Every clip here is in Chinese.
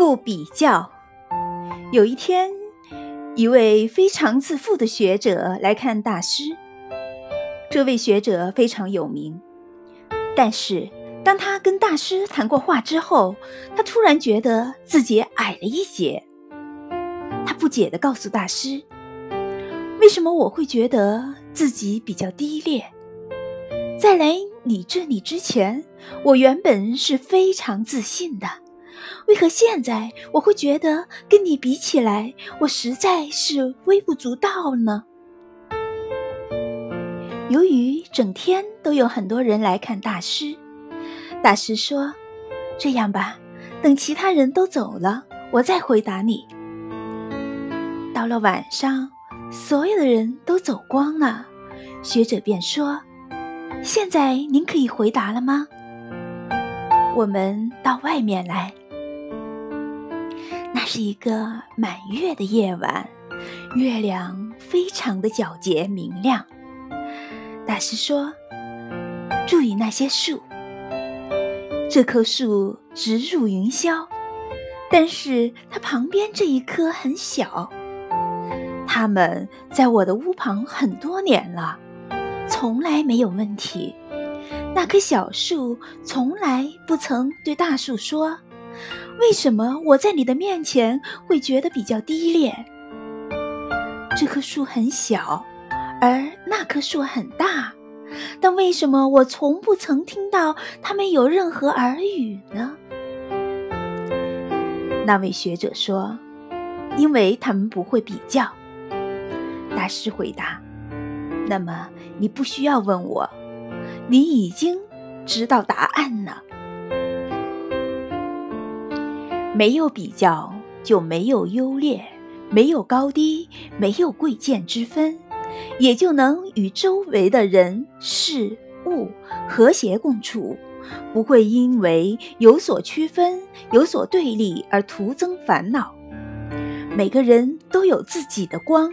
不比较。有一天，一位非常自负的学者来看大师。这位学者非常有名，但是当他跟大师谈过话之后，他突然觉得自己矮了一截。他不解地告诉大师：“为什么我会觉得自己比较低劣？在来你这里之前，我原本是非常自信的。”为何现在我会觉得跟你比起来，我实在是微不足道呢？由于整天都有很多人来看大师，大师说：“这样吧，等其他人都走了，我再回答你。”到了晚上，所有的人都走光了，学者便说：“现在您可以回答了吗？”我们到外面来。那是一个满月的夜晚，月亮非常的皎洁明亮。大师说：“注意那些树，这棵树直入云霄，但是它旁边这一棵很小。它们在我的屋旁很多年了，从来没有问题。那棵小树从来不曾对大树说。”为什么我在你的面前会觉得比较低劣？这棵树很小，而那棵树很大，但为什么我从不曾听到他们有任何耳语呢？那位学者说：“因为他们不会比较。”大师回答：“那么你不需要问我，你已经知道答案了。”没有比较，就没有优劣；没有高低，没有贵贱之分，也就能与周围的人事物和谐共处，不会因为有所区分、有所对立而徒增烦恼。每个人都有自己的光，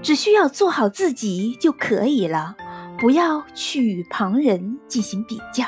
只需要做好自己就可以了，不要去与旁人进行比较。